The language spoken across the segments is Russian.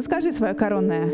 Ну скажи свое коронное.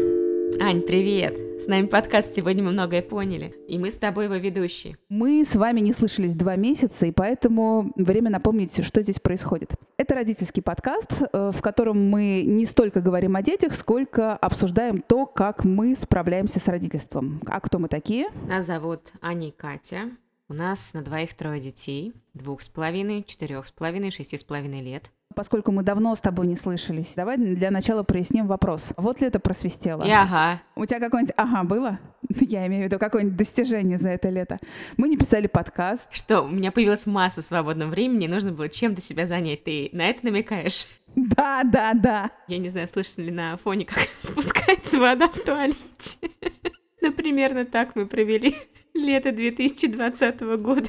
Ань, привет! С нами подкаст «Сегодня мы многое поняли», и мы с тобой его ведущие. Мы с вами не слышались два месяца, и поэтому время напомнить, что здесь происходит. Это родительский подкаст, э, в котором мы не столько говорим о детях, сколько обсуждаем то, как мы справляемся с родительством. А кто мы такие? Нас зовут Аня и Катя. У нас на двоих трое детей, двух с половиной, четырех с половиной, шести с половиной лет. Поскольку мы давно с тобой не слышались, давай для начала проясним вопрос. Вот ли это просвистело? И ага. У тебя какое-нибудь ага было? Я имею в виду какое-нибудь достижение за это лето. Мы не писали подкаст. Что, у меня появилась масса свободного времени, нужно было чем-то себя занять. Ты на это намекаешь? Да, да, да. Я не знаю, слышно ли на фоне, как спускается вода в туалете. Но примерно так мы провели лето 2020 года.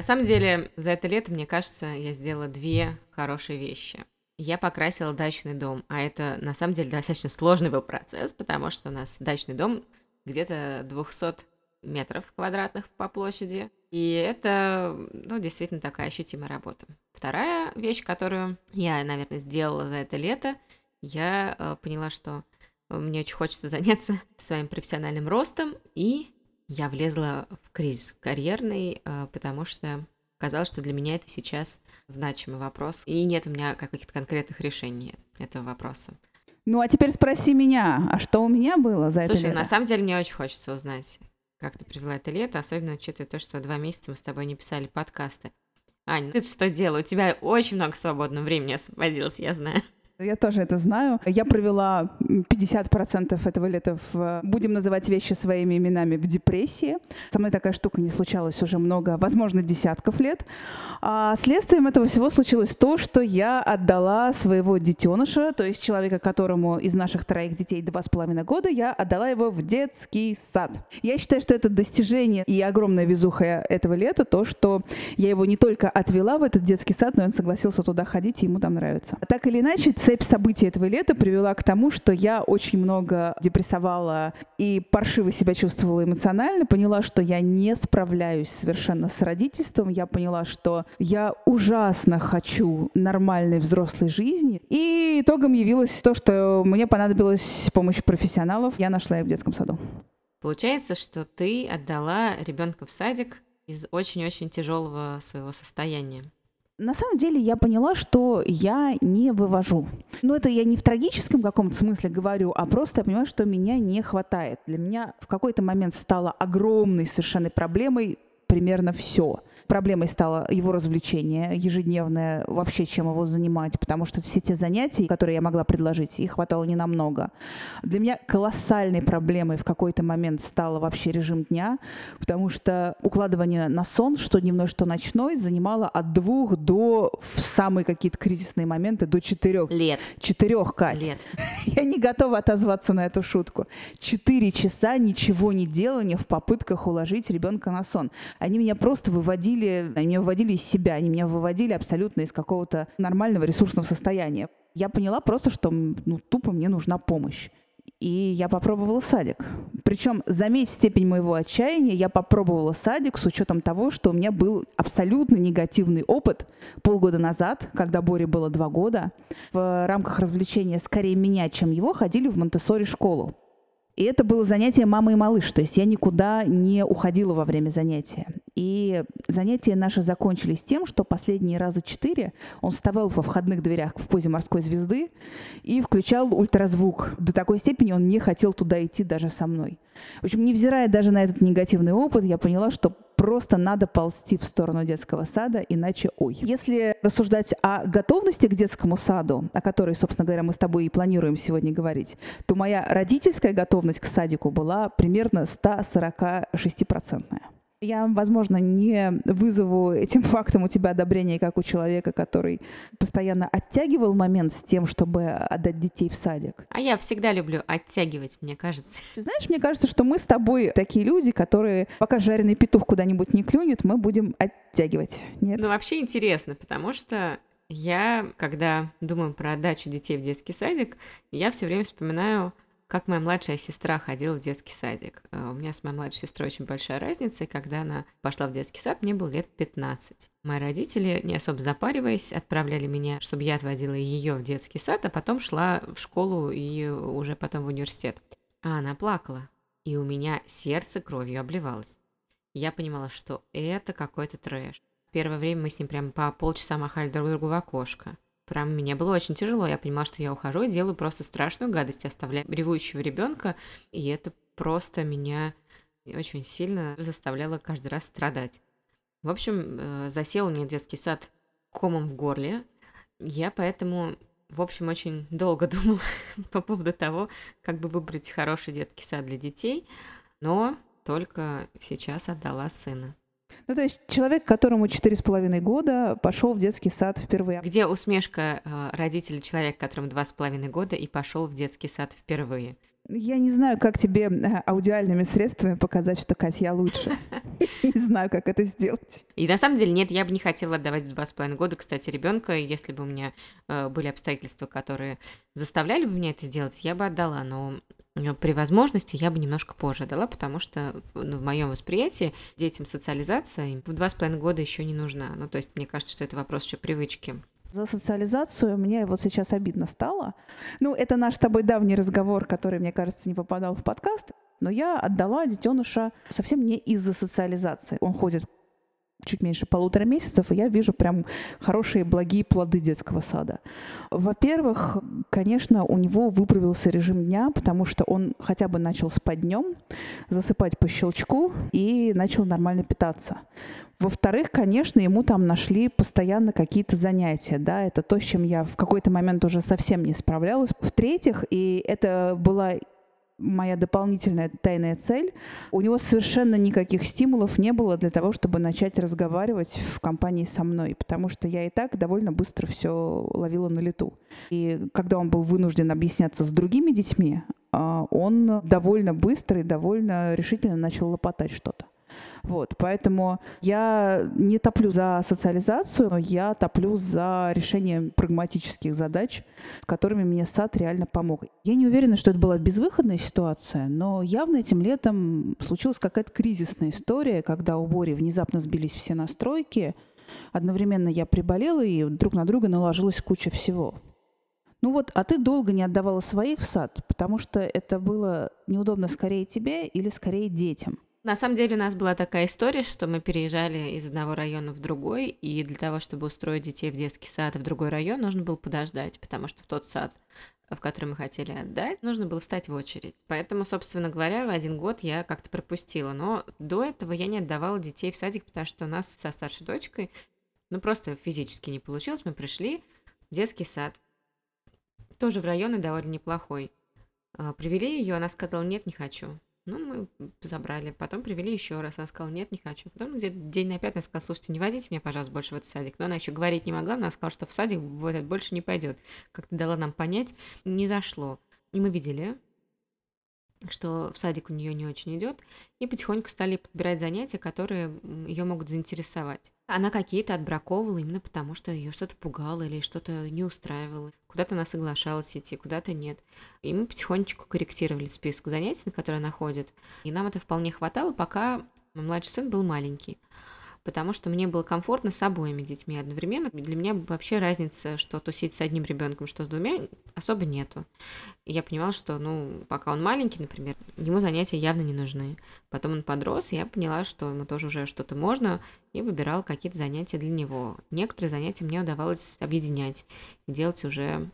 На самом деле, за это лето, мне кажется, я сделала две хорошие вещи. Я покрасила дачный дом, а это на самом деле достаточно сложный был процесс, потому что у нас дачный дом где-то 200 метров квадратных по площади. И это, ну, действительно такая ощутимая работа. Вторая вещь, которую я, наверное, сделала за это лето, я э, поняла, что мне очень хочется заняться своим профессиональным ростом, и я влезла в кризис карьерный, э, потому что казалось, что для меня это сейчас значимый вопрос, и нет у меня каких-то конкретных решений этого вопроса. Ну а теперь спроси меня, а что у меня было за Слушай, это лето? на самом деле мне очень хочется узнать, как ты провела это лето, особенно учитывая то, что два месяца мы с тобой не писали подкасты. Аня, ты что делала? У тебя очень много свободного времени освободилось, я знаю. Я тоже это знаю. Я провела 50% этого лета в, будем называть вещи своими именами, в депрессии. Со мной такая штука не случалась уже много, возможно, десятков лет. А следствием этого всего случилось то, что я отдала своего детеныша, то есть человека, которому из наших троих детей два с половиной года, я отдала его в детский сад. Я считаю, что это достижение и огромная везуха этого лета, то, что я его не только отвела в этот детский сад, но он согласился туда ходить, и ему там нравится. Так или иначе, цепь событий этого лета привела к тому, что я очень много депрессовала и паршиво себя чувствовала эмоционально, поняла, что я не справляюсь совершенно с родительством, я поняла, что я ужасно хочу нормальной взрослой жизни, и итогом явилось то, что мне понадобилась помощь профессионалов, я нашла их в детском саду. Получается, что ты отдала ребенка в садик из очень-очень тяжелого своего состояния. На самом деле я поняла, что я не вывожу. Но это я не в трагическом каком-то смысле говорю, а просто я понимаю, что меня не хватает. Для меня в какой-то момент стало огромной совершенно проблемой примерно все проблемой стало его развлечение ежедневное, вообще чем его занимать, потому что все те занятия, которые я могла предложить, их хватало не намного. Для меня колоссальной проблемой в какой-то момент стало вообще режим дня, потому что укладывание на сон, что дневной, что ночной, занимало от двух до в самые какие-то кризисные моменты до четырех. Лет. Четырех, Кать. Лет. Я не готова отозваться на эту шутку. Четыре часа ничего не делания в попытках уложить ребенка на сон. Они меня просто выводили выводили, они меня выводили из себя, они меня выводили абсолютно из какого-то нормального ресурсного состояния. Я поняла просто, что ну, тупо мне нужна помощь. И я попробовала садик. Причем, заметь степень моего отчаяния, я попробовала садик с учетом того, что у меня был абсолютно негативный опыт полгода назад, когда Боре было два года. В рамках развлечения скорее меня, чем его, ходили в монте школу. И это было занятие мамы и малыш, то есть я никуда не уходила во время занятия. И занятия наши закончились тем, что последние раза четыре он вставал во входных дверях в позе морской звезды и включал ультразвук. До такой степени он не хотел туда идти даже со мной. В общем, невзирая даже на этот негативный опыт, я поняла, что просто надо ползти в сторону детского сада, иначе ой. Если рассуждать о готовности к детскому саду, о которой, собственно говоря, мы с тобой и планируем сегодня говорить, то моя родительская готовность к садику была примерно 146-процентная. Я, возможно, не вызову этим фактом у тебя одобрение, как у человека, который постоянно оттягивал момент с тем, чтобы отдать детей в садик. А я всегда люблю оттягивать, мне кажется. Ты знаешь, мне кажется, что мы с тобой такие люди, которые, пока жареный петух куда-нибудь не клюнет, мы будем оттягивать. Нет? Ну, вообще интересно, потому что я, когда думаю про отдачу детей в детский садик, я все время вспоминаю как моя младшая сестра ходила в детский садик. Э, у меня с моей младшей сестрой очень большая разница, и когда она пошла в детский сад, мне было лет 15. Мои родители, не особо запариваясь, отправляли меня, чтобы я отводила ее в детский сад, а потом шла в школу и уже потом в университет. А она плакала, и у меня сердце кровью обливалось. Я понимала, что это какой-то трэш. Первое время мы с ним прям по полчаса махали друг другу в окошко. Прям мне было очень тяжело. Я понимала, что я ухожу и делаю просто страшную гадость, оставляю ревущего ребенка, и это просто меня очень сильно заставляло каждый раз страдать. В общем, э, засел у меня детский сад комом в горле. Я поэтому, в общем, очень долго думала по поводу того, как бы выбрать хороший детский сад для детей, но только сейчас отдала сына. Ну, то есть человек, которому четыре с половиной года, пошел в детский сад впервые. Где усмешка э, родителей человека, которому два с половиной года, и пошел в детский сад впервые? Я не знаю, как тебе э, аудиальными средствами показать, что Катя, лучше. Не знаю, как это сделать. И на самом деле, нет, я бы не хотела отдавать два с половиной года, кстати, ребенка. Если бы у меня э, были обстоятельства, которые заставляли бы меня это сделать, я бы отдала. Но при возможности я бы немножко позже дала, потому что ну, в моем восприятии детям социализация в два с половиной года еще не нужна. Ну, то есть мне кажется, что это вопрос еще привычки. За социализацию мне вот сейчас обидно стало. Ну, это наш с тобой давний разговор, который, мне кажется, не попадал в подкаст. Но я отдала детеныша совсем не из-за социализации. Он ходит чуть меньше полутора месяцев, и я вижу прям хорошие, благие плоды детского сада. Во-первых, конечно, у него выправился режим дня, потому что он хотя бы начал спать днем, засыпать по щелчку и начал нормально питаться. Во-вторых, конечно, ему там нашли постоянно какие-то занятия, да, это то, с чем я в какой-то момент уже совсем не справлялась. В-третьих, и это была моя дополнительная тайная цель. У него совершенно никаких стимулов не было для того, чтобы начать разговаривать в компании со мной, потому что я и так довольно быстро все ловила на лету. И когда он был вынужден объясняться с другими детьми, а, он довольно быстро и довольно решительно начал лопотать что-то. Вот, поэтому я не топлю за социализацию, но я топлю за решение прагматических задач, которыми мне сад реально помог. Я не уверена, что это была безвыходная ситуация, но явно этим летом случилась какая-то кризисная история, когда у Бори внезапно сбились все настройки, одновременно я приболела, и друг на друга наложилась куча всего. Ну вот, а ты долго не отдавала своих в сад, потому что это было неудобно скорее тебе или скорее детям – на самом деле у нас была такая история, что мы переезжали из одного района в другой, и для того, чтобы устроить детей в детский сад в другой район, нужно было подождать, потому что в тот сад, в который мы хотели отдать, нужно было встать в очередь. Поэтому, собственно говоря, в один год я как-то пропустила. Но до этого я не отдавала детей в садик, потому что у нас со старшей дочкой, ну просто физически не получилось. Мы пришли в детский сад, тоже в районе довольно неплохой. А, привели ее, она сказала, нет, не хочу. Ну, мы забрали, потом привели еще раз. Она сказала, нет, не хочу. Потом где-то день на пять она сказала, слушайте, не водите меня, пожалуйста, больше в этот садик. Но она еще говорить не могла, она сказала, что в садик в этот больше не пойдет. Как-то дала нам понять, не зашло. И мы видели, что в садик у нее не очень идет, и потихоньку стали подбирать занятия, которые ее могут заинтересовать. Она какие-то отбраковывала именно потому, что ее что-то пугало или что-то не устраивало. Куда-то она соглашалась идти, куда-то нет. И мы потихонечку корректировали список занятий, на которые она ходит. И нам это вполне хватало, пока младший сын был маленький потому что мне было комфортно с обоими детьми одновременно. Для меня вообще разница, что тусить с одним ребенком, что с двумя, особо нету. И я понимала, что, ну, пока он маленький, например, ему занятия явно не нужны. Потом он подрос, и я поняла, что ему тоже уже что-то можно, и выбирала какие-то занятия для него. Некоторые занятия мне удавалось объединять делать уже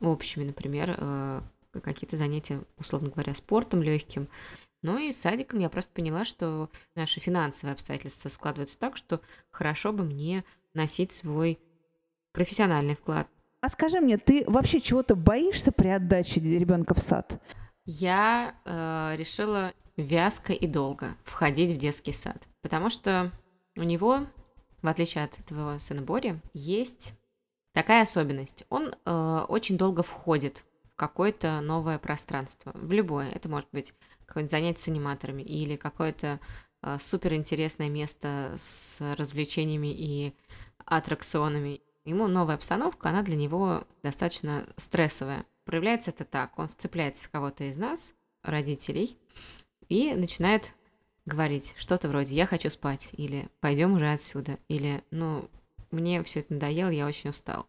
общими, например, э, какие-то занятия, условно говоря, спортом легким. Но и с садиком я просто поняла, что наши финансовые обстоятельства складываются так, что хорошо бы мне носить свой профессиональный вклад. А скажи мне, ты вообще чего-то боишься при отдаче ребенка в сад? Я э, решила вязко и долго входить в детский сад, потому что у него, в отличие от твоего сына Бори, есть такая особенность. Он э, очень долго входит в какое-то новое пространство, в любое. Это может быть какое-нибудь занятие с аниматорами или какое-то э, суперинтересное место с развлечениями и аттракционами. Ему новая обстановка, она для него достаточно стрессовая. Проявляется это так. Он вцепляется в кого-то из нас, родителей, и начинает говорить что-то вроде «я хочу спать» или «пойдем уже отсюда» или «ну, мне все это надоело, я очень устал.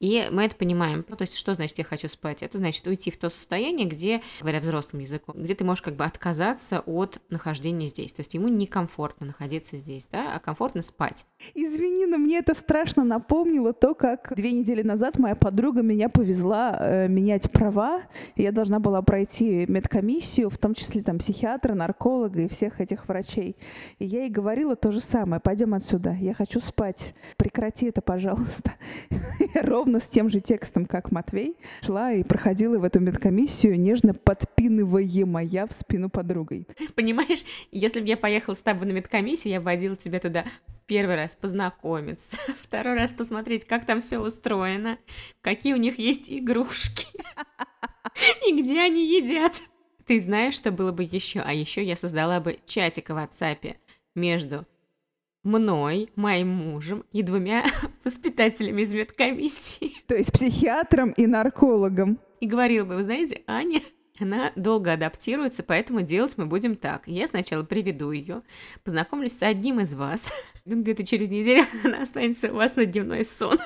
И мы это понимаем. Ну, то есть, что значит я хочу спать? Это значит уйти в то состояние, где, говоря взрослым языком, где ты можешь как бы отказаться от нахождения здесь. То есть ему некомфортно находиться здесь, да, а комфортно спать. Извини, но мне это страшно напомнило то, как две недели назад моя подруга меня повезла э, менять права. Я должна была пройти медкомиссию, в том числе там психиатра, нарколога и всех этих врачей. И я ей говорила то же самое. Пойдем отсюда, я хочу спать. Прекрати это, пожалуйста. ровно с тем же текстом, как Матвей, шла и проходила в эту медкомиссию, нежно подпинываемая в спину подругой. Понимаешь, если бы я поехала с тобой на медкомиссию, я водила тебя туда первый раз познакомиться, второй раз посмотреть, как там все устроено, какие у них есть игрушки и где они едят. Ты знаешь, что было бы еще? А еще я создала бы чатик в WhatsApp между мной, моим мужем и двумя воспитателями из медкомиссии. То есть психиатром и наркологом. И говорил бы, вы знаете, Аня, она долго адаптируется, поэтому делать мы будем так. Я сначала приведу ее, познакомлюсь с одним из вас. Ну, где-то через неделю она останется у вас на дневной сон.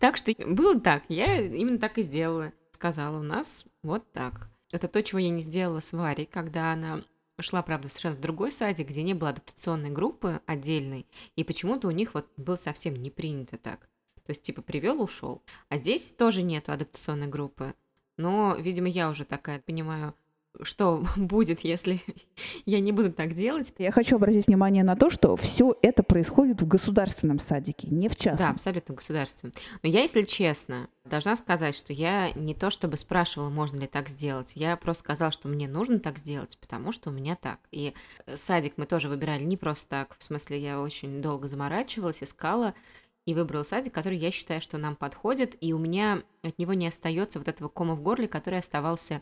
Так что было так, я именно так и сделала. Сказала у нас вот так. Это то, чего я не сделала с Варей, когда она шла, правда, совершенно в другой садик, где не было адаптационной группы отдельной, и почему-то у них вот было совсем не принято так. То есть, типа, привел, ушел. А здесь тоже нету адаптационной группы. Но, видимо, я уже такая понимаю, что будет, если я не буду так делать. Я хочу обратить внимание на то, что все это происходит в государственном садике, не в частном. Да, абсолютно государственном. Но я, если честно, должна сказать, что я не то чтобы спрашивала, можно ли так сделать, я просто сказала, что мне нужно так сделать, потому что у меня так. И э, садик мы тоже выбирали не просто так, в смысле я очень долго заморачивалась, искала, и выбрала садик, который я считаю, что нам подходит, и у меня от него не остается вот этого кома в горле, который оставался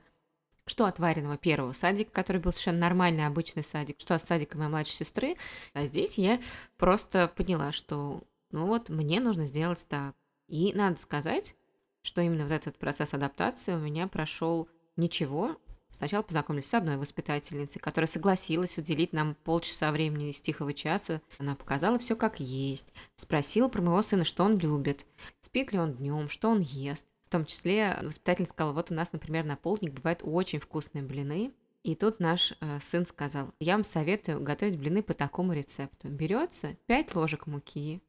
что от Вариного первого садика, который был совершенно нормальный, обычный садик, что от садика моей младшей сестры. А здесь я просто поняла, что ну вот мне нужно сделать так. И надо сказать, что именно вот этот процесс адаптации у меня прошел ничего. Сначала познакомились с одной воспитательницей, которая согласилась уделить нам полчаса времени из тихого часа. Она показала все как есть, спросила про моего сына, что он любит, спит ли он днем, что он ест том числе воспитатель сказал, вот у нас, например, на полдник бывают очень вкусные блины, и тут наш э, сын сказал, я вам советую готовить блины по такому рецепту. Берется 5 ложек муки,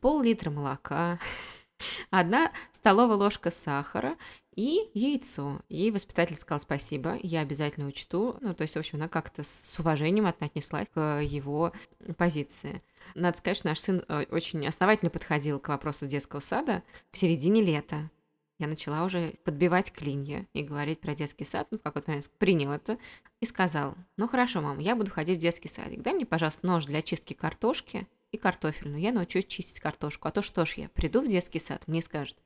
пол-литра молока, одна столовая ложка сахара и яйцо. И воспитатель сказал спасибо, я обязательно учту. Ну, то есть, в общем, она как-то с уважением отнеслась к его позиции. Надо сказать, что наш сын э, очень основательно подходил к вопросу детского сада в середине лета я начала уже подбивать клинья и говорить про детский сад. Ну, в какой-то момент принял это и сказал, ну хорошо, мам, я буду ходить в детский садик. Дай мне, пожалуйста, нож для чистки картошки и картофельную. Я научусь чистить картошку. А то что ж я, приду в детский сад, мне скажут,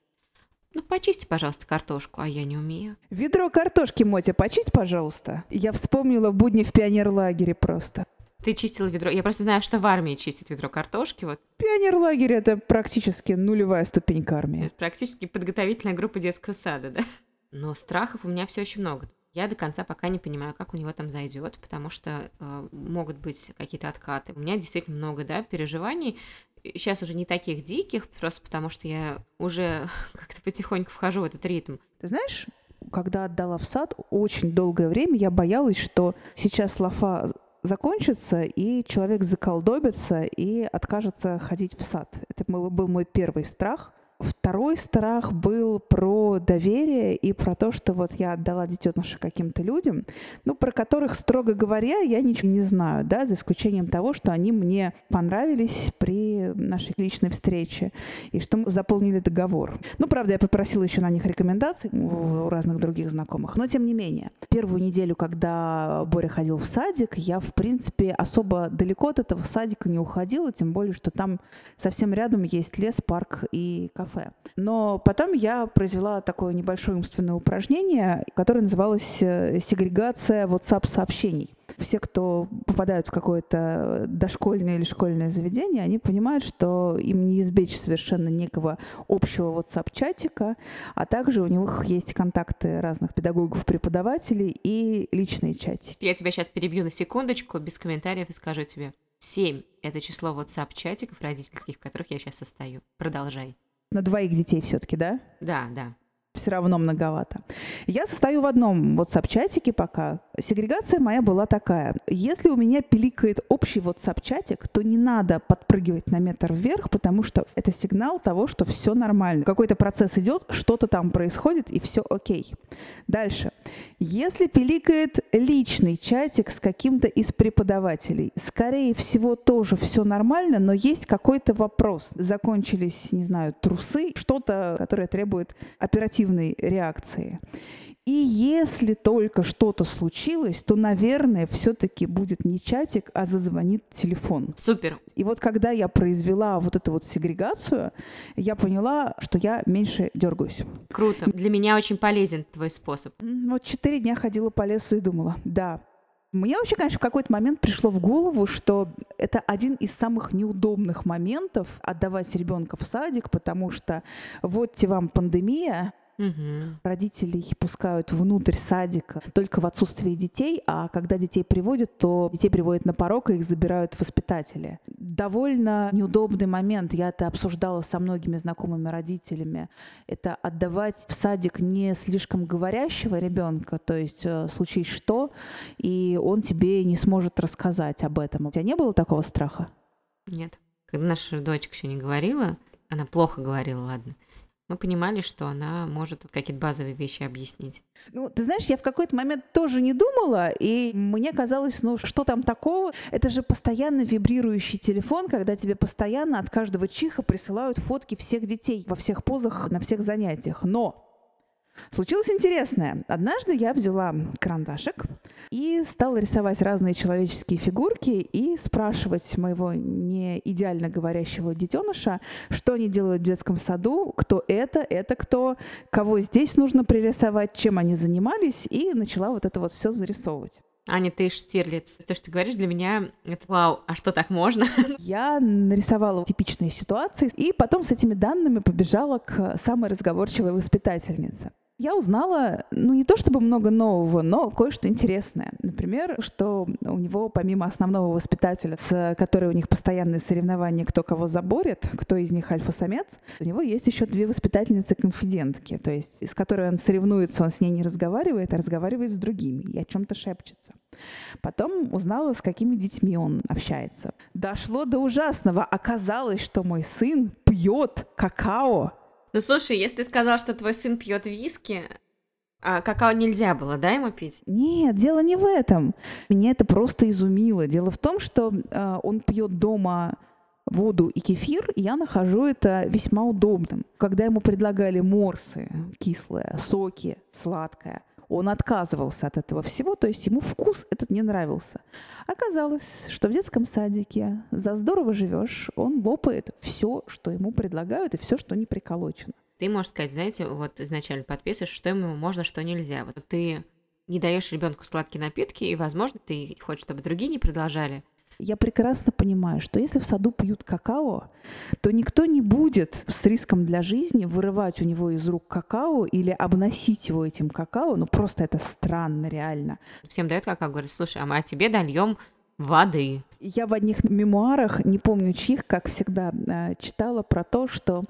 ну, почисти, пожалуйста, картошку, а я не умею. Ведро картошки, Мотя, почисть, пожалуйста. Я вспомнила будни в пионерлагере просто. Ты чистила ведро. Я просто знаю, что в армии чистить ведро картошки. Вот. Пионер-лагерь — это практически нулевая ступенька армии. Это практически подготовительная группа детского сада, да? Но страхов у меня все очень много. Я до конца пока не понимаю, как у него там зайдет, потому что э, могут быть какие-то откаты. У меня действительно много, да, переживаний. Сейчас уже не таких диких, просто потому что я уже как-то потихоньку вхожу в этот ритм. Ты знаешь, когда отдала в сад, очень долгое время я боялась, что сейчас Лафа закончится, и человек заколдобится и откажется ходить в сад. Это был мой первый страх. Второй страх был про доверие и про то, что вот я отдала детеныша каким-то людям, ну, про которых, строго говоря, я ничего не знаю, да, за исключением того, что они мне понравились при нашей личной встрече и что мы заполнили договор. Ну, правда, я попросила еще на них рекомендаций у разных других знакомых, но тем не менее. Первую неделю, когда Боря ходил в садик, я, в принципе, особо далеко от этого садика не уходила, тем более, что там совсем рядом есть лес, парк и кафе кафе. Но потом я произвела такое небольшое умственное упражнение, которое называлось э, «Сегрегация WhatsApp-сообщений» все, кто попадают в какое-то дошкольное или школьное заведение, они понимают, что им не избечь совершенно некого общего WhatsApp-чатика, а также у них есть контакты разных педагогов, преподавателей и личные чатики. Я тебя сейчас перебью на секундочку, без комментариев и скажу тебе. Семь — это число WhatsApp-чатиков родительских, в которых я сейчас состою. Продолжай. На двоих детей все-таки, да? Да, да все равно многовато. Я состою в одном WhatsApp-чатике пока. Сегрегация моя была такая. Если у меня пиликает общий WhatsApp-чатик, то не надо подпрыгивать на метр вверх, потому что это сигнал того, что все нормально. Какой-то процесс идет, что-то там происходит, и все окей. Дальше. Если пиликает личный чатик с каким-то из преподавателей, скорее всего, тоже все нормально, но есть какой-то вопрос. Закончились, не знаю, трусы, что-то, которое требует импульсивной реакции. И если только что-то случилось, то, наверное, все-таки будет не чатик, а зазвонит телефон. Супер. И вот когда я произвела вот эту вот сегрегацию, я поняла, что я меньше дергаюсь. Круто. Для меня очень полезен твой способ. Вот четыре дня ходила по лесу и думала, да, мне вообще, конечно, в какой-то момент пришло в голову, что это один из самых неудобных моментов отдавать ребенка в садик, потому что вот тебе вам пандемия, Угу. Родителей пускают внутрь садика только в отсутствии детей, а когда детей приводят, то детей приводят на порог и их забирают воспитатели. Довольно неудобный момент. Я это обсуждала со многими знакомыми родителями. Это отдавать в садик не слишком говорящего ребенка, то есть э, случись что, и он тебе не сможет рассказать об этом. У тебя не было такого страха? Нет. Когда наша дочка еще не говорила, она плохо говорила, ладно мы понимали, что она может какие-то базовые вещи объяснить. Ну, ты знаешь, я в какой-то момент тоже не думала, и мне казалось, ну, что там такого? Это же постоянно вибрирующий телефон, когда тебе постоянно от каждого чиха присылают фотки всех детей во всех позах, на всех занятиях. Но Случилось интересное. Однажды я взяла карандашик и стала рисовать разные человеческие фигурки и спрашивать моего не идеально говорящего детеныша, что они делают в детском саду, кто это, это кто, кого здесь нужно пририсовать, чем они занимались, и начала вот это вот все зарисовывать. Аня, ты Штирлиц. То, что ты говоришь, для меня это вау, а что так можно? Я нарисовала типичные ситуации, и потом с этими данными побежала к самой разговорчивой воспитательнице. Я узнала, ну не то чтобы много нового, но кое-что интересное. Например, что у него помимо основного воспитателя, с которой у них постоянные соревнования, кто кого заборет, кто из них альфа-самец, у него есть еще две воспитательницы-конфидентки, то есть с которой он соревнуется, он с ней не разговаривает, а разговаривает с другими и о чем-то шепчется. Потом узнала, с какими детьми он общается. Дошло до ужасного. Оказалось, что мой сын пьет какао ну слушай, если ты сказал, что твой сын пьет виски, а какао нельзя было, да, ему пить? Нет, дело не в этом. Меня это просто изумило. Дело в том, что э, он пьет дома воду и кефир, и я нахожу это весьма удобным. Когда ему предлагали морсы, кислые, соки, сладкое, он отказывался от этого всего, то есть ему вкус этот не нравился. Оказалось, что в детском садике за здорово живешь, он лопает все, что ему предлагают, и все, что не приколочено. Ты можешь сказать, знаете, вот изначально подписываешь, что ему можно, что нельзя. Вот ты не даешь ребенку сладкие напитки, и, возможно, ты хочешь, чтобы другие не продолжали, я прекрасно понимаю, что если в саду пьют какао, то никто не будет с риском для жизни вырывать у него из рук какао или обносить его этим какао. Ну просто это странно, реально. Всем дают какао, говорят, слушай, а мы тебе дольем воды. Я в одних мемуарах, не помню чьих, как всегда, э, читала про то, что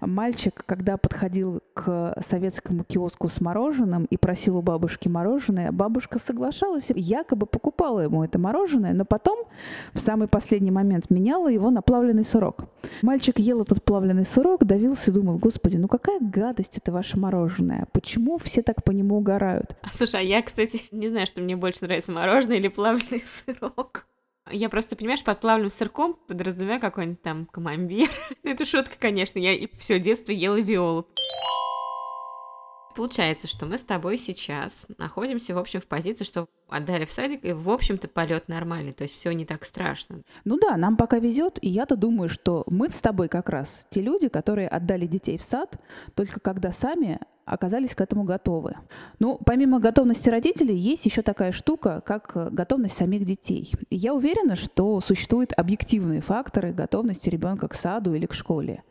мальчик, когда подходил к советскому киоску с мороженым и просил у бабушки мороженое, бабушка соглашалась, якобы покупала ему это мороженое, но потом в самый последний момент меняла его на плавленый сырок. Мальчик ел этот плавленый сырок, давился и думал, господи, ну какая гадость это ваше мороженое, почему все так по нему угорают? А, слушай, а я, кстати, не знаю, что мне больше нравится, мороженое или плавленый сырок. Я просто, понимаешь, под плавленым сырком подразумеваю какой-нибудь там камамбер. Это шутка, конечно, я все детство ела виолу. Получается, что мы с тобой сейчас находимся, в общем, в позиции, что отдали в садик, и, в общем-то, полет нормальный, то есть все не так страшно. Ну да, нам пока везет, и я-то думаю, что мы с тобой как раз те люди, которые отдали детей в сад, только когда сами оказались к этому готовы. Ну, помимо готовности родителей, есть еще такая штука, как готовность самих детей. И я уверена, что существуют объективные факторы готовности ребенка к саду или к школе.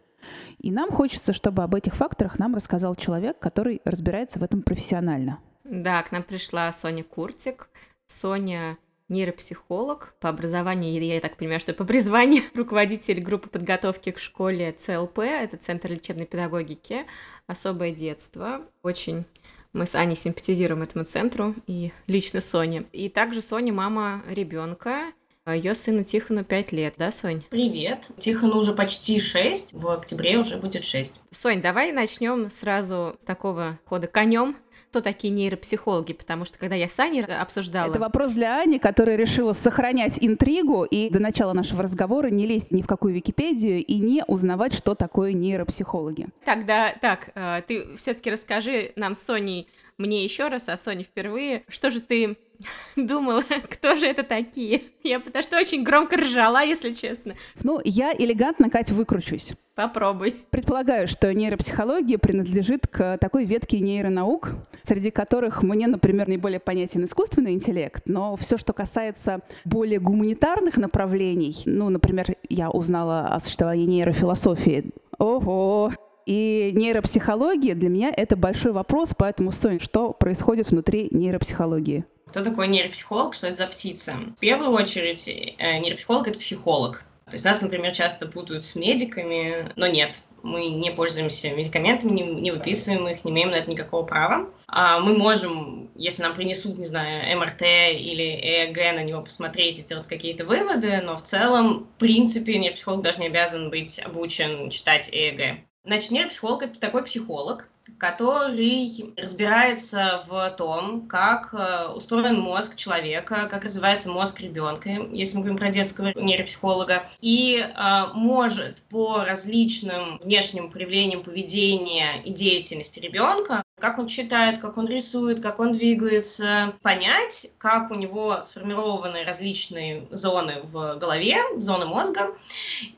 И нам хочется, чтобы об этих факторах нам рассказал человек, который разбирается в этом профессионально. Да, к нам пришла Соня Куртик. Соня нейропсихолог по образованию, я так понимаю, что по призванию руководитель группы подготовки к школе ЦЛП, это Центр лечебной педагогики, особое детство. Очень мы с Аней симпатизируем этому центру, и лично Соня. И также Соня мама ребенка, ее сыну Тихону 5 лет, да, Сонь? Привет. Тихону уже почти 6, в октябре уже будет 6. Сонь, давай начнем сразу с такого хода конем кто такие нейропсихологи, потому что когда я с Аней обсуждала... Это вопрос для Ани, которая решила сохранять интригу и до начала нашего разговора не лезть ни в какую Википедию и не узнавать, что такое нейропсихологи. Тогда, так, э, ты все-таки расскажи нам с Соней, мне еще раз, а Соне впервые, что же ты думала, кто же это такие. Я потому что очень громко ржала, если честно. Ну, я элегантно, Кать, выкручусь. Попробуй. Предполагаю, что нейропсихология принадлежит к такой ветке нейронаук, среди которых мне, например, наиболее понятен искусственный интеллект, но все, что касается более гуманитарных направлений, ну, например, я узнала о существовании нейрофилософии. Ого! И нейропсихология для меня это большой вопрос, поэтому, Соня, что происходит внутри нейропсихологии? Кто такой нейропсихолог, что это за птица? В первую очередь, э, нейропсихолог – это психолог. То есть нас, например, часто путают с медиками, но нет, мы не пользуемся медикаментами, не, не выписываем их, не имеем на это никакого права. А мы можем, если нам принесут, не знаю, МРТ или ЭЭГ, на него посмотреть и сделать какие-то выводы, но в целом, в принципе, нейропсихолог даже не обязан быть обучен читать ЭЭГ. Значит, нейропсихолог – это такой психолог, который разбирается в том, как э, устроен мозг человека, как развивается мозг ребенка, если мы говорим про детского нейропсихолога, и э, может по различным внешним проявлениям поведения и деятельности ребенка как он читает, как он рисует, как он двигается, понять, как у него сформированы различные зоны в голове, зоны мозга,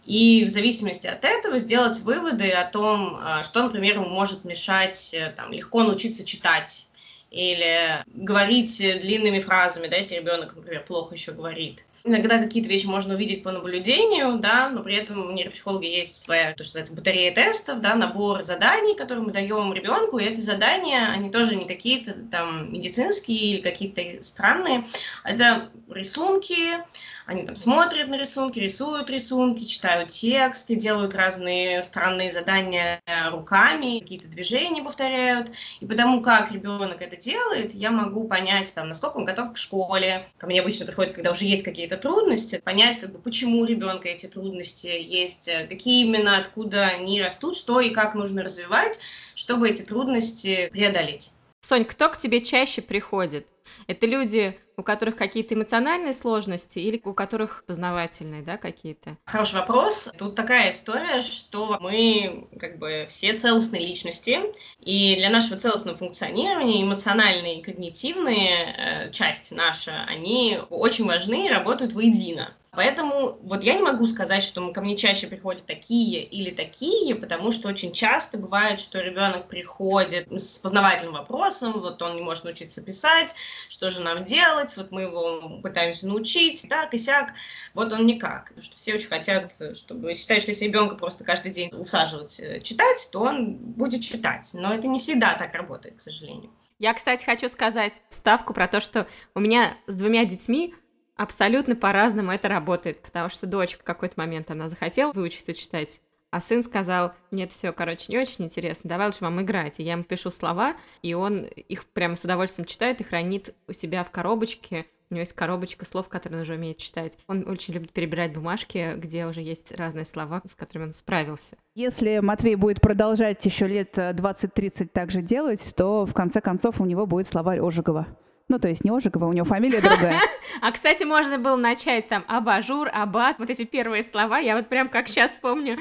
и в зависимости от этого сделать выводы о том, а, что, например, ему может мешать э, там, легко научиться читать или говорить длинными фразами, да, если ребенок, например, плохо еще говорит. Иногда какие-то вещи можно увидеть по наблюдению, да, но при этом у нейропсихолога есть своя, то, что называется, батарея тестов, да, набор заданий, которые мы даем ребенку, и эти задания, они тоже не какие-то там медицинские или какие-то странные, это рисунки, они там смотрят на рисунки, рисуют рисунки, читают тексты, делают разные странные задания руками, какие-то движения повторяют. И потому как ребенок это делает, я могу понять, там, насколько он готов к школе. Ко мне обычно приходит, когда уже есть какие-то трудности, понять, как бы, почему у ребенка эти трудности есть, какие именно, откуда они растут, что и как нужно развивать, чтобы эти трудности преодолеть. Сонь, кто к тебе чаще приходит? Это люди, у которых какие-то эмоциональные сложности или у которых познавательные, да, какие-то? Хороший вопрос. Тут такая история, что мы как бы все целостные личности, и для нашего целостного функционирования эмоциональные и когнитивные э, части наши, они очень важны и работают воедино. Поэтому вот я не могу сказать, что ко мне чаще приходят такие или такие, потому что очень часто бывает, что ребенок приходит с познавательным вопросом, вот он не может научиться писать, что же нам делать, вот мы его пытаемся научить, так и сяк, вот он никак. Потому что все очень хотят, чтобы считают, что если ребенка просто каждый день усаживать э, читать, то он будет читать. Но это не всегда так работает, к сожалению. Я, кстати, хочу сказать вставку про то, что у меня с двумя детьми абсолютно по-разному это работает, потому что дочь в какой-то момент она захотела выучиться читать, а сын сказал, нет, все, короче, не очень интересно, давай лучше вам играть. И я ему пишу слова, и он их прямо с удовольствием читает и хранит у себя в коробочке. У него есть коробочка слов, которые он уже умеет читать. Он очень любит перебирать бумажки, где уже есть разные слова, с которыми он справился. Если Матвей будет продолжать еще лет 20-30 так же делать, то в конце концов у него будет словарь Ожегова. Ну, то есть не Ожегова, у него фамилия другая. А, кстати, можно было начать там абажур, абат, вот эти первые слова, я вот прям как сейчас помню.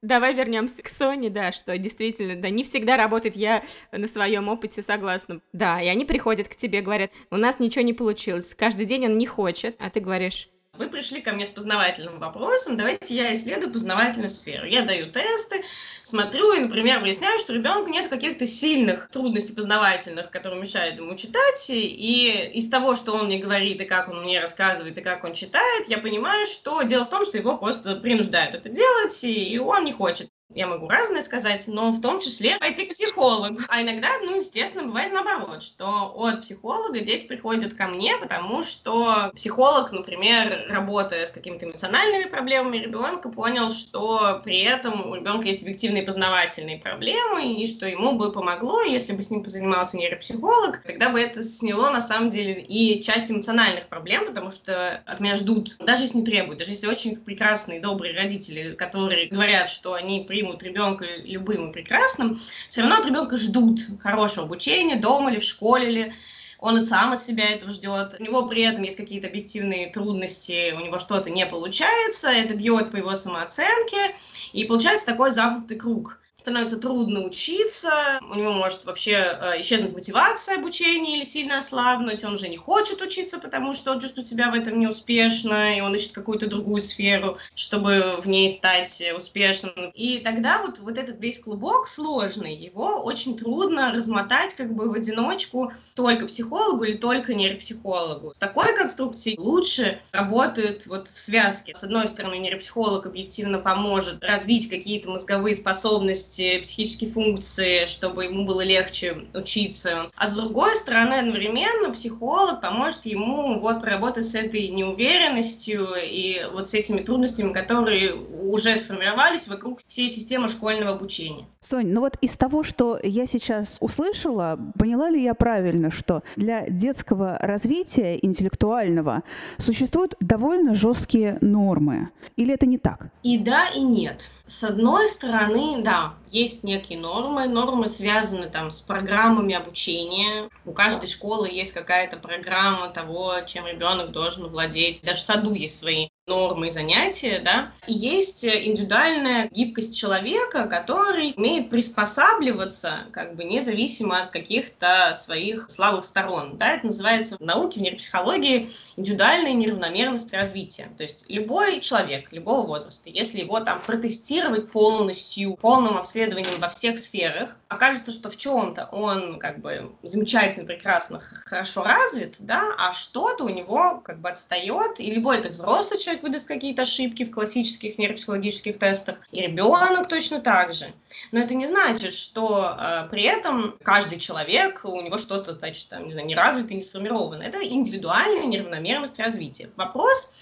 Давай вернемся к Соне, да, что действительно, да, не всегда работает, я на своем опыте согласна. Да, и они приходят к тебе, говорят, у нас ничего не получилось, каждый день он не хочет, а ты говоришь, вы пришли ко мне с познавательным вопросом, давайте я исследую познавательную сферу. Я даю тесты, смотрю и, например, выясняю, что у нет каких-то сильных трудностей познавательных, которые мешают ему читать, и из того, что он мне говорит, и как он мне рассказывает, и как он читает, я понимаю, что дело в том, что его просто принуждают это делать, и он не хочет я могу разное сказать, но в том числе пойти к психологу. А иногда, ну, естественно, бывает наоборот, что от психолога дети приходят ко мне, потому что психолог, например, работая с какими-то эмоциональными проблемами ребенка, понял, что при этом у ребенка есть объективные познавательные проблемы, и что ему бы помогло, если бы с ним позанимался нейропсихолог, тогда бы это сняло, на самом деле, и часть эмоциональных проблем, потому что от меня ждут, даже если не требуют, даже если очень прекрасные, добрые родители, которые говорят, что они при примут ребенка любым и прекрасным, все равно от ребенка ждут хорошего обучения дома или в школе или он и сам от себя этого ждет. У него при этом есть какие-то объективные трудности, у него что-то не получается, это бьет по его самооценке, и получается такой замкнутый круг становится трудно учиться, у него может вообще э, исчезнуть мотивация обучения или сильно ослабнуть, он уже не хочет учиться, потому что он чувствует себя в этом неуспешно, и он ищет какую-то другую сферу, чтобы в ней стать успешным. И тогда вот, вот этот весь клубок сложный, его очень трудно размотать как бы в одиночку только психологу или только нейропсихологу. В такой конструкции лучше работают вот в связке. С одной стороны, нейропсихолог объективно поможет развить какие-то мозговые способности, способности, психические функции, чтобы ему было легче учиться. А с другой стороны, одновременно психолог поможет ему вот проработать с этой неуверенностью и вот с этими трудностями, которые уже сформировались вокруг всей системы школьного обучения. Сонь, ну вот из того, что я сейчас услышала, поняла ли я правильно, что для детского развития интеллектуального существуют довольно жесткие нормы? Или это не так? И да, и нет. С одной стороны, да, есть некие нормы. Нормы связаны там с программами обучения. У каждой школы есть какая-то программа того, чем ребенок должен владеть. Даже в саду есть свои нормы занятия, да, и есть индивидуальная гибкость человека, который умеет приспосабливаться, как бы независимо от каких-то своих слабых сторон, да, это называется в науке, в нейропсихологии индивидуальная неравномерность развития, то есть любой человек, любого возраста, если его там протестировать полностью, полным обследованием во всех сферах, окажется, что в чем-то он как бы замечательно, прекрасно, хорошо развит, да, а что-то у него как бы отстает, и либо это взрослый человек, человек выдаст какие-то ошибки в классических нейропсихологических тестах, и ребенок точно так же. Но это не значит, что э, при этом каждый человек, у него что-то, значит, там, не знаю, не развито, не сформировано. Это индивидуальная неравномерность развития. Вопрос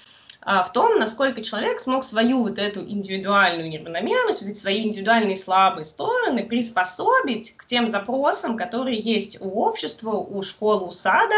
э, в том, насколько человек смог свою вот эту индивидуальную неравномерность, вот эти свои индивидуальные слабые стороны приспособить к тем запросам, которые есть у общества, у школы, у сада,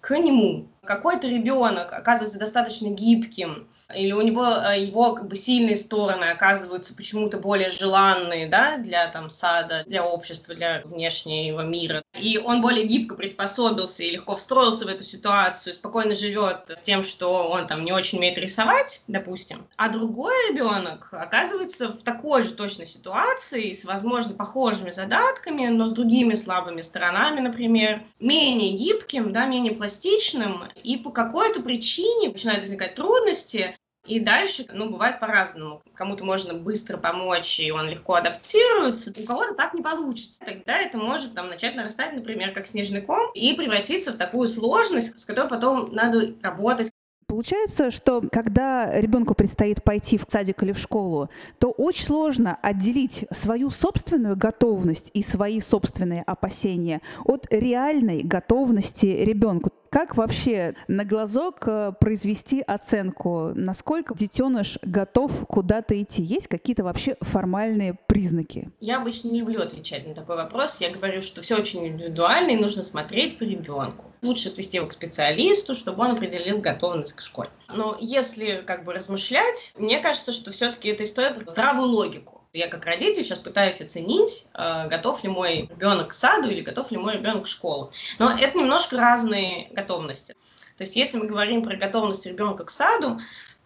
к нему какой-то ребенок оказывается достаточно гибким, или у него э, его как бы сильные стороны оказываются почему-то более желанные, да, для там сада, для общества, для внешнего мира, и он более гибко приспособился и легко встроился в эту ситуацию, спокойно живет с тем, что он там не очень умеет рисовать, допустим, а другой ребенок оказывается в такой же точной ситуации с, возможно, похожими задатками, но с другими слабыми сторонами, например, менее гибким, да, менее пластичным, и по какой-то причине начинают возникать трудности, и дальше, ну, бывает по-разному. Кому-то можно быстро помочь, и он легко адаптируется. У кого-то так не получится. Тогда это может там, начать нарастать, например, как снежный ком, и превратиться в такую сложность, с которой потом надо работать Получается, что когда ребенку предстоит пойти в садик или в школу, то очень сложно отделить свою собственную готовность и свои собственные опасения от реальной готовности ребенку. Как вообще на глазок э, произвести оценку, насколько детеныш готов куда-то идти? Есть какие-то вообще формальные признаки? Я обычно не люблю отвечать на такой вопрос. Я говорю, что все очень индивидуально и нужно смотреть по ребенку. Лучше отвести его к специалисту, чтобы он определил готовность к школе. Но если как бы размышлять, мне кажется, что все-таки эта история про здравую логику. Я как родитель сейчас пытаюсь оценить, э, готов ли мой ребенок к саду или готов ли мой ребенок к школе. Но это немножко разные готовности. То есть если мы говорим про готовность ребенка к саду,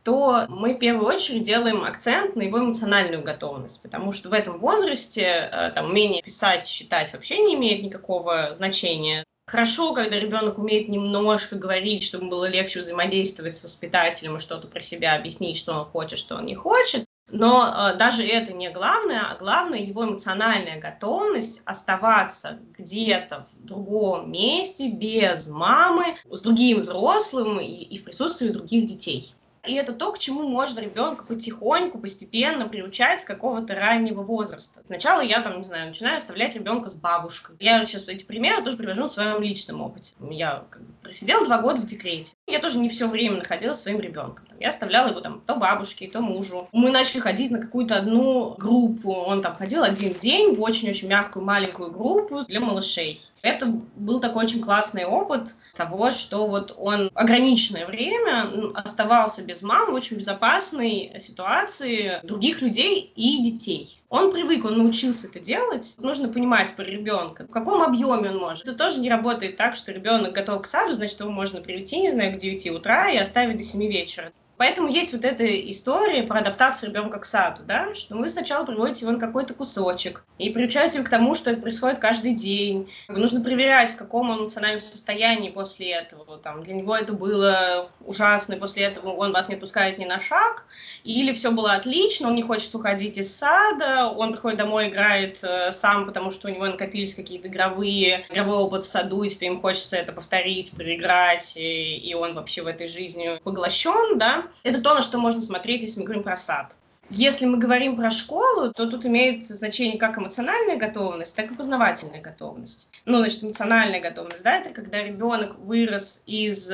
то мы в первую очередь делаем акцент на его эмоциональную готовность, потому что в этом возрасте э, там, умение писать, считать вообще не имеет никакого значения. Хорошо, когда ребенок умеет немножко говорить, чтобы было легче взаимодействовать с воспитателем и что-то про себя объяснить, что он хочет, что он не хочет. Но э, даже это не главное, а главное его эмоциональная готовность оставаться где-то в другом месте, без мамы, с другим взрослым и, и в присутствии других детей. И это то, к чему можно ребенка потихоньку, постепенно приучать с какого-то раннего возраста. Сначала я там, не знаю, начинаю оставлять ребенка с бабушкой. Я сейчас эти примеры тоже привожу в своем личном опыте. Я как бы, просидела два года в декрете. Я тоже не все время находилась своим ребенком. Я оставляла его там то бабушке, то мужу. Мы начали ходить на какую-то одну группу. Он там ходил один день в очень-очень мягкую маленькую группу для малышей. Это был такой очень классный опыт того, что вот он ограниченное время оставался без мамы в очень безопасной ситуации других людей и детей. Он привык, он научился это делать. Нужно понимать про ребенка, в каком объеме он может. Это тоже не работает так, что ребенок готов к саду, значит, его можно привести, не знаю, к 9 утра и оставить до 7 вечера. Поэтому есть вот эта история про адаптацию ребенка к саду, да, что вы сначала приводите его на какой-то кусочек и приучаете его к тому, что это происходит каждый день. Нужно проверять, в каком он эмоциональном состоянии после этого. Там, для него это было ужасно, и после этого он вас не отпускает ни на шаг, или все было отлично, он не хочет уходить из сада, он приходит домой, играет э, сам, потому что у него накопились какие-то игровые, игровой опыт в саду, и теперь им хочется это повторить, проиграть, и, и он вообще в этой жизни поглощен, да, это то, на что можно смотреть, если мы говорим про сад. Если мы говорим про школу, то тут имеет значение как эмоциональная готовность, так и познавательная готовность. Ну, значит, эмоциональная готовность, да, это когда ребенок вырос из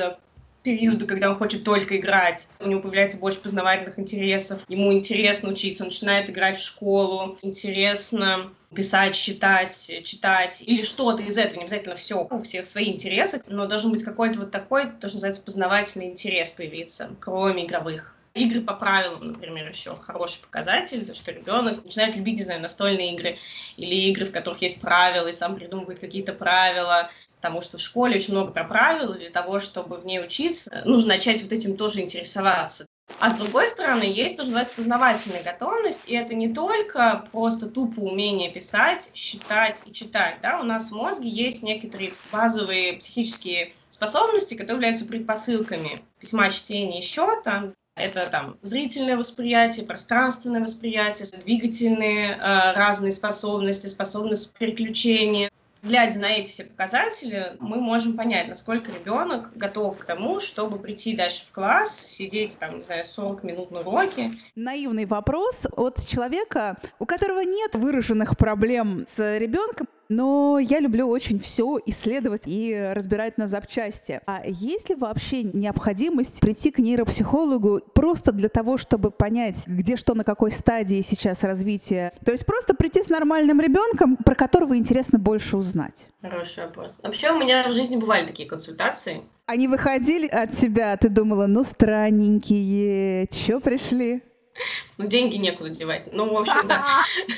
периода, когда он хочет только играть, у него появляется больше познавательных интересов, ему интересно учиться, он начинает играть в школу, интересно писать, считать, читать или что-то из этого, не обязательно все, у всех свои интересы, но должен быть какой-то вот такой, то, что называется, познавательный интерес появиться, кроме игровых. Игры по правилам, например, еще хороший показатель, то, что ребенок начинает любить, не знаю, настольные игры или игры, в которых есть правила, и сам придумывает какие-то правила, потому что в школе очень много про правила, для того, чтобы в ней учиться, нужно начать вот этим тоже интересоваться. А с другой стороны, есть тоже называется познавательная готовность, и это не только просто тупо умение писать, считать и читать. Да? У нас в мозге есть некоторые базовые психические способности, которые являются предпосылками письма, чтения и счета. Это там зрительное восприятие, пространственное восприятие, двигательные э, разные способности, способность переключения глядя на эти все показатели, мы можем понять, насколько ребенок готов к тому, чтобы прийти дальше в класс, сидеть там, не знаю, 40 минут на уроке. Наивный вопрос от человека, у которого нет выраженных проблем с ребенком, но я люблю очень все исследовать и разбирать на запчасти. А есть ли вообще необходимость прийти к нейропсихологу просто для того, чтобы понять, где что, на какой стадии сейчас развития? То есть просто прийти с нормальным ребенком, про которого интересно больше узнать? Хороший вопрос. Вообще у меня в жизни бывали такие консультации. Они выходили от тебя, ты думала, ну странненькие, чё пришли? Ну, деньги некуда девать. Ну, в общем, да.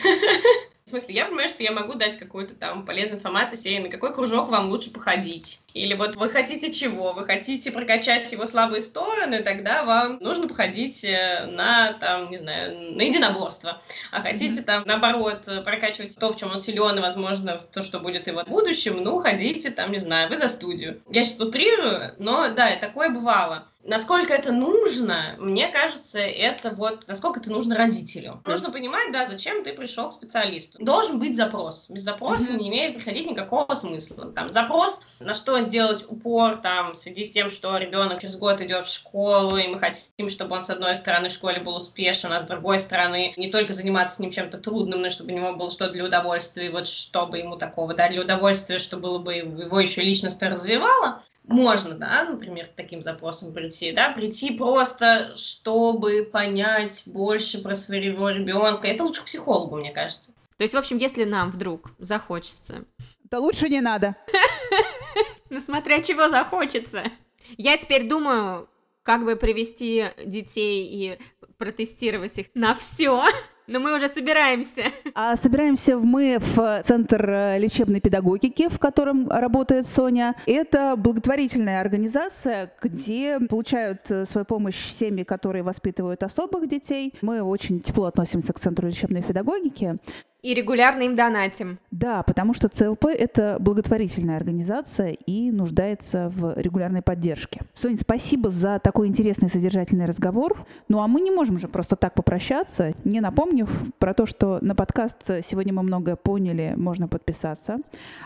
В смысле, я понимаю, что я могу дать какую-то там полезную информацию себе, на какой кружок вам лучше походить. Или вот вы хотите чего? Вы хотите прокачать его слабые стороны, тогда вам нужно походить э, на, там, не знаю, на единоборство. А хотите там, наоборот, прокачивать то, в чем он силен, и, возможно, то, что будет его в будущем, ну, ходите там, не знаю, вы за студию. Я сейчас утрирую, но да, такое бывало. Насколько это нужно, мне кажется, это вот, насколько это нужно родителю. Нужно понимать, да, зачем ты пришел к специалисту. Должен быть запрос. Без запроса mm-hmm. не имеет приходить никакого смысла. Там запрос, на что сделать упор, там, в связи с тем, что ребенок через год идет в школу, и мы хотим, чтобы он, с одной стороны, в школе был успешен, а с другой стороны, не только заниматься с ним чем-то трудным, но чтобы у него было что-то для удовольствия, и вот чтобы ему такого, да, для удовольствия, что было бы его еще личность развивало, можно, да, например, таким запросом прийти, да, прийти просто, чтобы понять больше про своего ребенка. Это лучше к психологу, мне кажется. То есть, в общем, если нам вдруг захочется... То лучше не надо. Ну, смотря чего захочется. Я теперь думаю, как бы привести детей и протестировать их на все. Но мы уже собираемся. А собираемся мы в Центр э, лечебной педагогики, в котором работает Соня. Это благотворительная организация, где получают э, свою помощь семьи, которые воспитывают особых детей. Мы очень тепло относимся к Центру лечебной педагогики. И регулярно им донатим. Да, потому что ЦЛП — это благотворительная организация и нуждается в регулярной поддержке. Соня, спасибо за такой интересный содержательный разговор. Ну а мы не можем же просто так попрощаться, не напомнив про то, что на подкаст «Сегодня мы многое поняли» можно подписаться.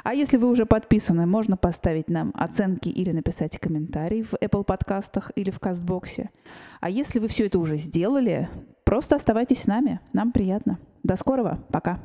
А если вы уже подписаны, можно поставить нам оценки или написать комментарий в Apple подкастах или в Кастбоксе. А если вы все это уже сделали, просто оставайтесь с нами. Нам приятно. До скорого. Пока.